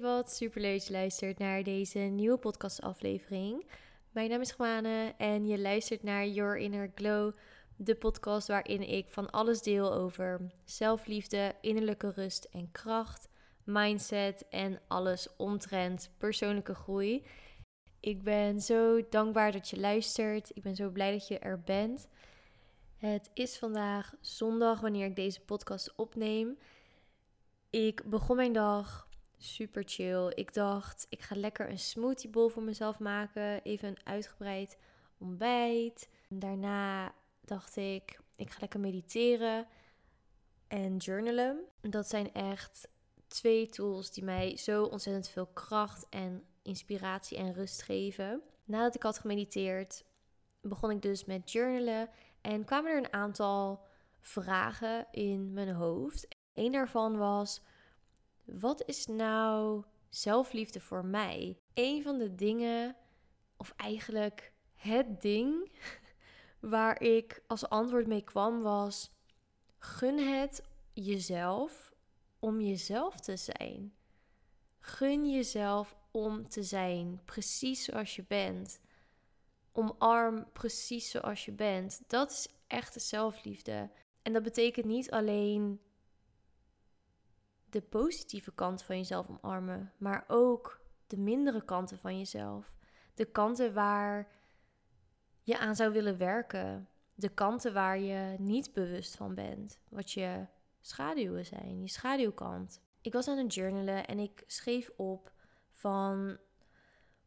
wat superleuk je luistert naar deze nieuwe podcastaflevering. Mijn naam is Gwane en je luistert naar Your Inner Glow, de podcast waarin ik van alles deel over zelfliefde, innerlijke rust en kracht, mindset en alles omtrent persoonlijke groei. Ik ben zo dankbaar dat je luistert. Ik ben zo blij dat je er bent. Het is vandaag zondag wanneer ik deze podcast opneem. Ik begon mijn dag super chill. Ik dacht, ik ga lekker een smoothie bowl voor mezelf maken. Even een uitgebreid ontbijt. Daarna dacht ik, ik ga lekker mediteren en journalen. Dat zijn echt twee tools die mij zo ontzettend veel kracht en inspiratie en rust geven. Nadat ik had gemediteerd, begon ik dus met journalen en kwamen er een aantal vragen in mijn hoofd. Een daarvan was: wat is nou zelfliefde voor mij? Een van de dingen, of eigenlijk het ding waar ik als antwoord mee kwam, was: gun het jezelf om jezelf te zijn. Gun jezelf om te zijn, precies zoals je bent. Omarm precies zoals je bent. Dat is echte zelfliefde. En dat betekent niet alleen de positieve kant van jezelf omarmen, maar ook de mindere kanten van jezelf. De kanten waar je aan zou willen werken. De kanten waar je niet bewust van bent. Wat je schaduwen zijn, je schaduwkant. Ik was aan het journalen en ik schreef op van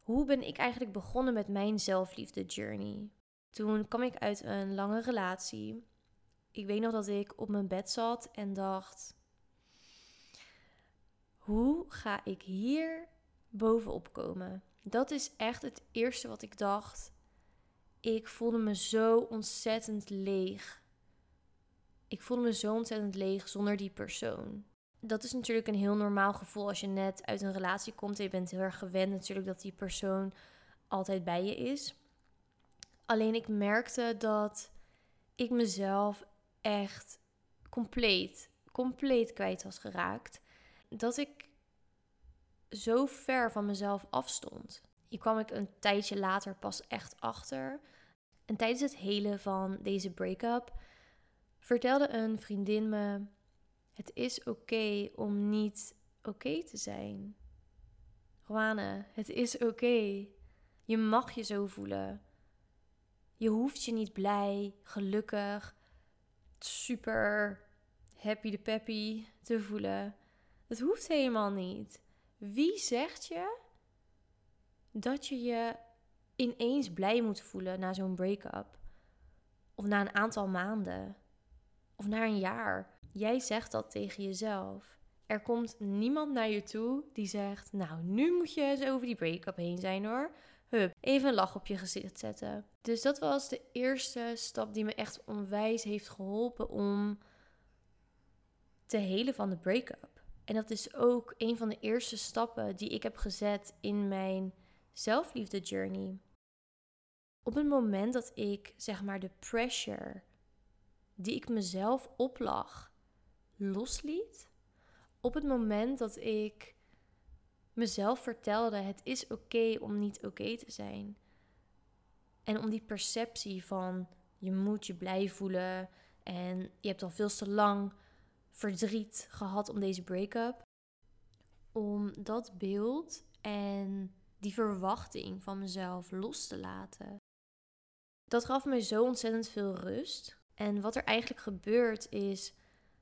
hoe ben ik eigenlijk begonnen met mijn zelfliefde journey. Toen kwam ik uit een lange relatie. Ik weet nog dat ik op mijn bed zat en dacht: hoe ga ik hier bovenop komen? Dat is echt het eerste wat ik dacht. Ik voelde me zo ontzettend leeg. Ik voelde me zo ontzettend leeg zonder die persoon. Dat is natuurlijk een heel normaal gevoel als je net uit een relatie komt en je bent heel erg gewend natuurlijk dat die persoon altijd bij je is. Alleen ik merkte dat ik mezelf echt compleet, compleet kwijt was geraakt dat ik zo ver van mezelf afstond. Hier kwam ik een tijdje later pas echt achter. En tijdens het hele van deze break-up vertelde een vriendin me: Het is oké om niet oké te zijn. Juane, het is oké. Je mag je zo voelen. Je hoeft je niet blij, gelukkig, super happy de peppy te voelen. Het hoeft helemaal niet. Wie zegt je dat je je ineens blij moet voelen na zo'n break-up? Of na een aantal maanden? Of na een jaar? Jij zegt dat tegen jezelf. Er komt niemand naar je toe die zegt: Nou, nu moet je eens over die break-up heen zijn hoor. Hup, even een lach op je gezicht zetten. Dus dat was de eerste stap die me echt onwijs heeft geholpen om te helen van de break-up. En dat is ook een van de eerste stappen die ik heb gezet in mijn zelfliefde journey. Op het moment dat ik zeg maar de pressure die ik mezelf oplag losliet, op het moment dat ik mezelf vertelde: het is oké om niet oké te zijn. En om die perceptie van je moet je blij voelen en je hebt al veel te lang verdriet gehad om deze break-up. Om dat beeld en die verwachting van mezelf los te laten. Dat gaf me zo ontzettend veel rust. En wat er eigenlijk gebeurt is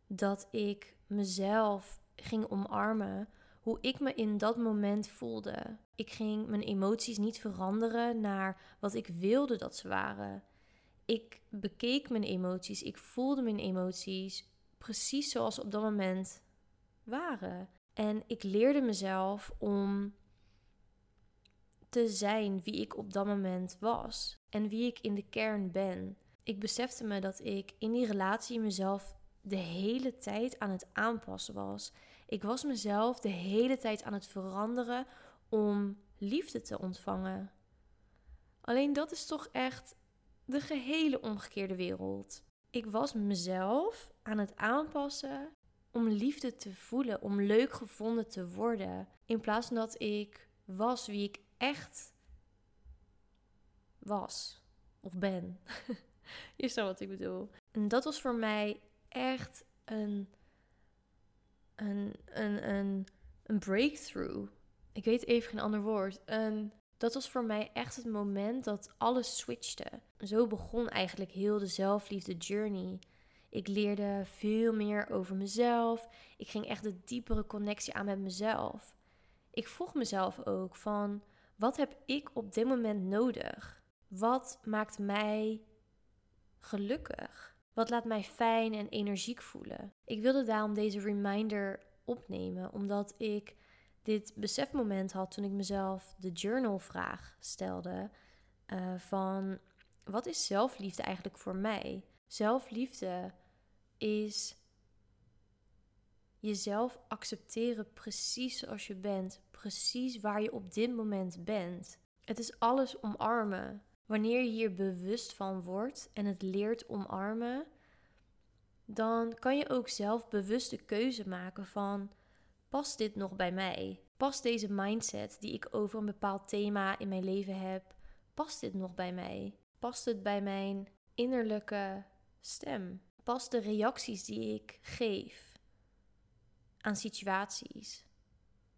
dat ik mezelf ging omarmen hoe ik me in dat moment voelde. Ik ging mijn emoties niet veranderen naar wat ik wilde dat ze waren. Ik bekeek mijn emoties, ik voelde mijn emoties precies zoals op dat moment waren. En ik leerde mezelf om te zijn wie ik op dat moment was en wie ik in de kern ben. Ik besefte me dat ik in die relatie mezelf de hele tijd aan het aanpassen was. Ik was mezelf de hele tijd aan het veranderen om liefde te ontvangen. Alleen dat is toch echt de gehele omgekeerde wereld. Ik was mezelf aan het aanpassen om liefde te voelen, om leuk gevonden te worden. In plaats van dat ik was wie ik echt was of ben. Je snapt wat ik bedoel. En dat was voor mij echt een, een, een, een, een breakthrough. Ik weet even geen ander woord. Een, dat was voor mij echt het moment dat alles switchte. Zo begon eigenlijk heel de zelfliefde journey. Ik leerde veel meer over mezelf. Ik ging echt de diepere connectie aan met mezelf. Ik vroeg mezelf ook van wat heb ik op dit moment nodig? Wat maakt mij gelukkig? Wat laat mij fijn en energiek voelen? Ik wilde daarom deze reminder opnemen, omdat ik dit besefmoment had toen ik mezelf de journalvraag stelde: uh, van wat is zelfliefde eigenlijk voor mij? Zelfliefde is jezelf accepteren precies zoals je bent, precies waar je op dit moment bent. Het is alles omarmen. Wanneer je hier bewust van wordt en het leert omarmen, dan kan je ook zelf bewust de keuze maken van past dit nog bij mij? Past deze mindset die ik over een bepaald thema in mijn leven heb, past dit nog bij mij? Past het bij mijn innerlijke stem? Past de reacties die ik geef aan situaties?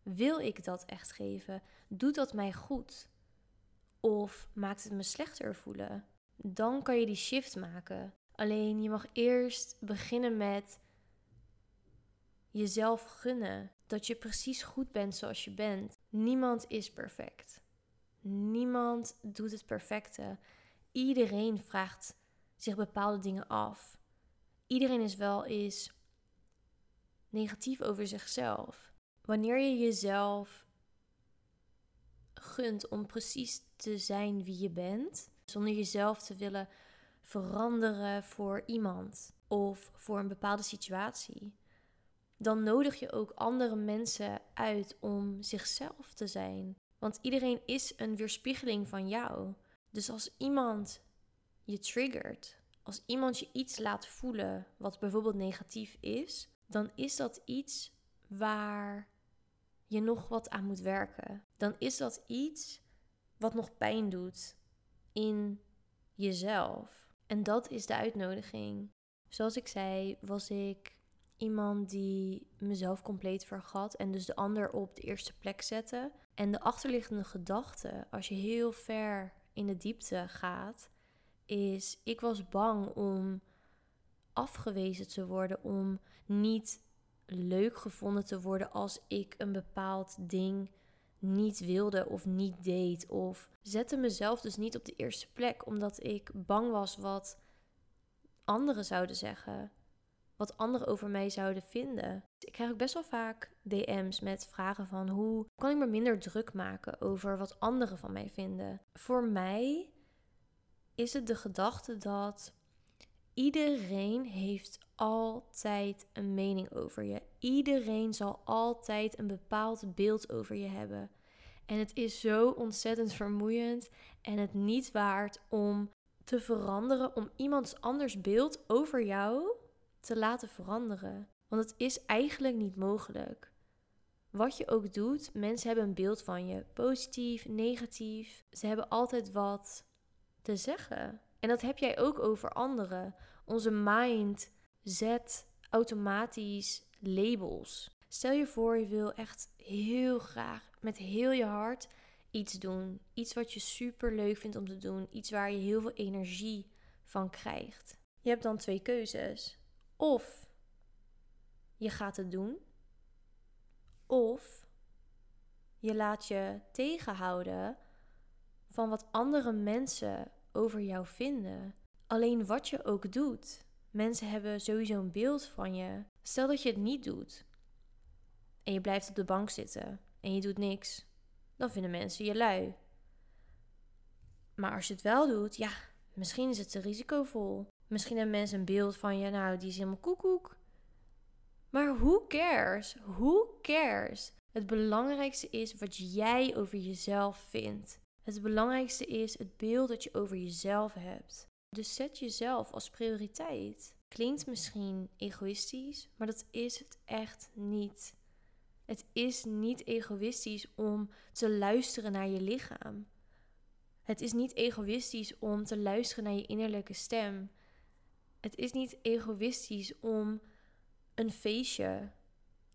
Wil ik dat echt geven? Doet dat mij goed? Of maakt het me slechter voelen? Dan kan je die shift maken. Alleen je mag eerst beginnen met jezelf gunnen. Dat je precies goed bent zoals je bent. Niemand is perfect. Niemand doet het perfecte. Iedereen vraagt zich bepaalde dingen af. Iedereen is wel eens negatief over zichzelf. Wanneer je jezelf gunt om precies te zijn wie je bent, zonder jezelf te willen veranderen voor iemand of voor een bepaalde situatie, dan nodig je ook andere mensen uit om zichzelf te zijn. Want iedereen is een weerspiegeling van jou. Dus als iemand je triggert, als iemand je iets laat voelen wat bijvoorbeeld negatief is, dan is dat iets waar je nog wat aan moet werken. Dan is dat iets wat nog pijn doet in jezelf. En dat is de uitnodiging. Zoals ik zei, was ik iemand die mezelf compleet vergat en dus de ander op de eerste plek zette. En de achterliggende gedachte, als je heel ver in de diepte gaat, is: ik was bang om afgewezen te worden, om niet leuk gevonden te worden als ik een bepaald ding niet wilde of niet deed. Of zette mezelf dus niet op de eerste plek omdat ik bang was wat anderen zouden zeggen. Wat anderen over mij zouden vinden. Ik krijg ook best wel vaak DM's met vragen van hoe kan ik me minder druk maken over wat anderen van mij vinden. Voor mij is het de gedachte dat iedereen heeft altijd een mening over je. Iedereen zal altijd een bepaald beeld over je hebben. En het is zo ontzettend vermoeiend en het niet waard om te veranderen, om iemands anders beeld over jou te laten veranderen. Want het is eigenlijk niet mogelijk. Wat je ook doet, mensen hebben een beeld van je, positief, negatief. Ze hebben altijd wat te zeggen. En dat heb jij ook over anderen. Onze mind zet automatisch labels. Stel je voor, je wil echt heel graag met heel je hart iets doen. Iets wat je super leuk vindt om te doen. Iets waar je heel veel energie van krijgt. Je hebt dan twee keuzes. Of je gaat het doen. Of je laat je tegenhouden van wat andere mensen over jou vinden. Alleen wat je ook doet. Mensen hebben sowieso een beeld van je. Stel dat je het niet doet. En je blijft op de bank zitten en je doet niks. Dan vinden mensen je lui. Maar als je het wel doet, ja, misschien is het te risicovol. Misschien hebben mensen een beeld van je, nou, die is helemaal koekoek. Maar who cares? Who cares? Het belangrijkste is wat jij over jezelf vindt. Het belangrijkste is het beeld dat je over jezelf hebt. Dus zet jezelf als prioriteit. klinkt misschien egoïstisch, maar dat is het echt niet. Het is niet egoïstisch om te luisteren naar je lichaam. Het is niet egoïstisch om te luisteren naar je innerlijke stem. Het is niet egoïstisch om een feestje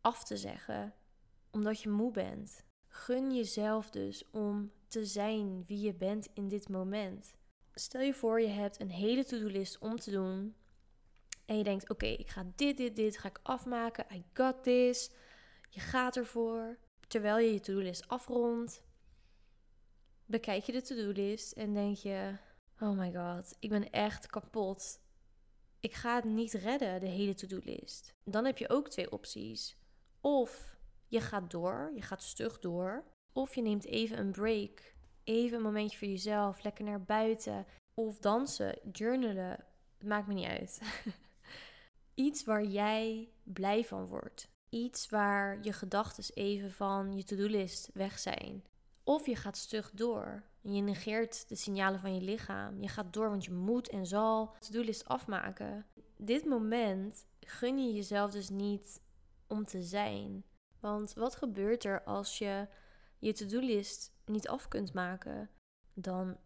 af te zeggen omdat je moe bent. Gun jezelf dus om te zijn wie je bent in dit moment. Stel je voor, je hebt een hele to-do-list om te doen. En je denkt: oké, ik ga dit, dit, dit ga ik afmaken. I got this. Je gaat ervoor. Terwijl je je to-do-list afrondt, bekijk je de to-do-list en denk je: oh my god, ik ben echt kapot. Ik ga het niet redden, de hele to-do-list. Dan heb je ook twee opties. Of je gaat door, je gaat stug door. Of je neemt even een break. Even een momentje voor jezelf, lekker naar buiten. Of dansen, journalen. Het maakt me niet uit. Iets waar jij blij van wordt. Iets waar je gedachten even van je to-do-list weg zijn. Of je gaat stug door. Je negeert de signalen van je lichaam. Je gaat door, want je moet en zal de to-do-list afmaken. Dit moment gun je jezelf dus niet om te zijn. Want wat gebeurt er als je je to-do-list niet af kunt maken? Dan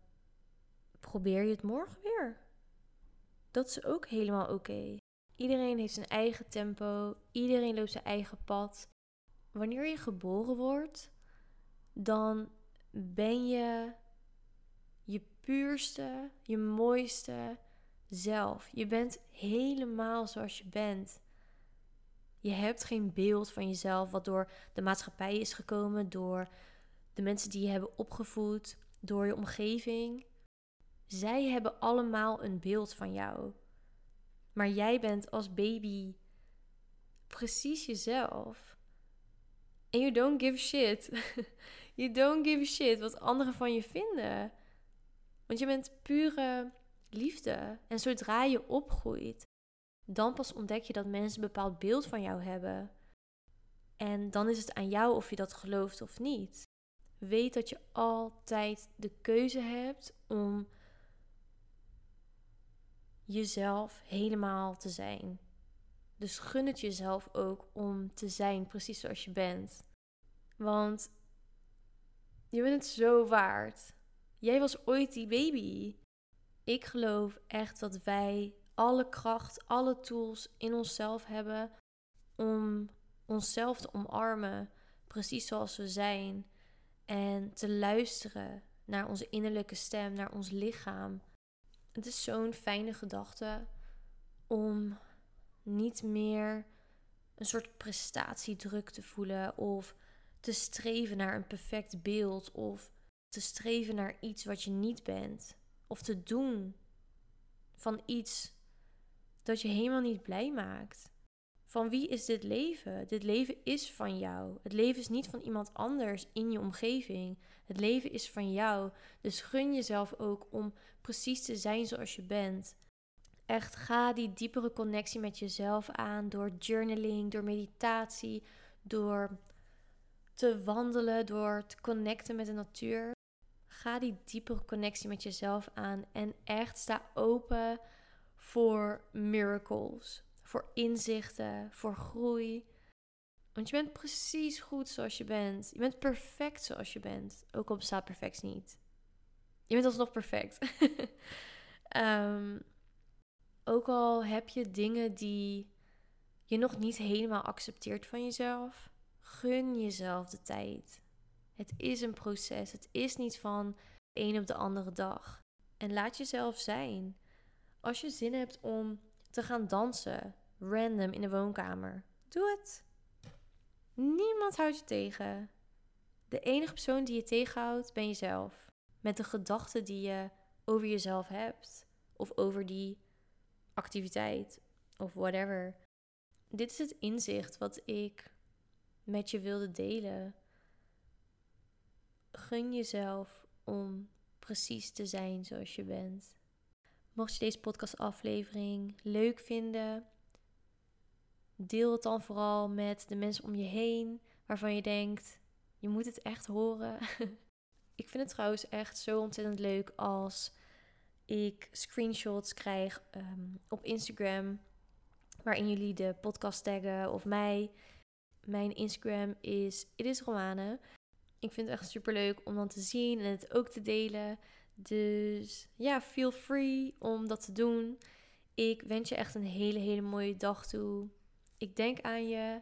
probeer je het morgen weer. Dat is ook helemaal oké. Iedereen heeft zijn eigen tempo, iedereen loopt zijn eigen pad. Wanneer je geboren wordt, dan ben je je puurste, je mooiste zelf. Je bent helemaal zoals je bent. Je hebt geen beeld van jezelf wat door de maatschappij is gekomen, door de mensen die je hebben opgevoed, door je omgeving. Zij hebben allemaal een beeld van jou. Maar jij bent als baby precies jezelf. En you don't give shit. you don't give shit wat anderen van je vinden. Want je bent pure liefde. En zodra je opgroeit, dan pas ontdek je dat mensen een bepaald beeld van jou hebben. En dan is het aan jou of je dat gelooft of niet. Weet dat je altijd de keuze hebt om jezelf helemaal te zijn. Dus gun het jezelf ook om te zijn precies zoals je bent. Want je bent het zo waard. Jij was ooit die baby. Ik geloof echt dat wij alle kracht, alle tools in onszelf hebben om onszelf te omarmen, precies zoals we zijn. En te luisteren naar onze innerlijke stem, naar ons lichaam. Het is zo'n fijne gedachte om niet meer een soort prestatiedruk te voelen of te streven naar een perfect beeld of te streven naar iets wat je niet bent of te doen van iets dat je helemaal niet blij maakt. Van wie is dit leven? Dit leven is van jou. Het leven is niet van iemand anders in je omgeving. Het leven is van jou. Dus gun jezelf ook om precies te zijn zoals je bent. Echt ga die diepere connectie met jezelf aan door journaling, door meditatie, door te wandelen, door te connecten met de natuur. Ga die diepere connectie met jezelf aan en echt sta open voor miracles, voor inzichten, voor groei. Want je bent precies goed zoals je bent. Je bent perfect zoals je bent. Ook al bestaat perfect niet. Je bent alsnog perfect. um, ook al heb je dingen die je nog niet helemaal accepteert van jezelf, gun jezelf de tijd. Het is een proces. Het is niet van de een op de andere dag. En laat jezelf zijn. Als je zin hebt om te gaan dansen, random in de woonkamer, doe het. Niemand houdt je tegen. De enige persoon die je tegenhoudt ben jezelf. Met de gedachten die je over jezelf hebt. Of over die activiteit. Of whatever. Dit is het inzicht wat ik met je wilde delen. Gun jezelf om precies te zijn zoals je bent. Mocht je deze podcastaflevering leuk vinden, deel het dan vooral met de mensen om je heen waarvan je denkt: je moet het echt horen. ik vind het trouwens echt zo ontzettend leuk als ik screenshots krijg um, op Instagram waarin jullie de podcast taggen of mij. Mijn Instagram is It is Romane. Ik vind het echt super leuk om dan te zien en het ook te delen. Dus ja, feel free om dat te doen. Ik wens je echt een hele, hele mooie dag toe. Ik denk aan je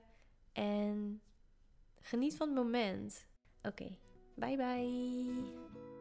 en geniet van het moment. Oké, bye bye.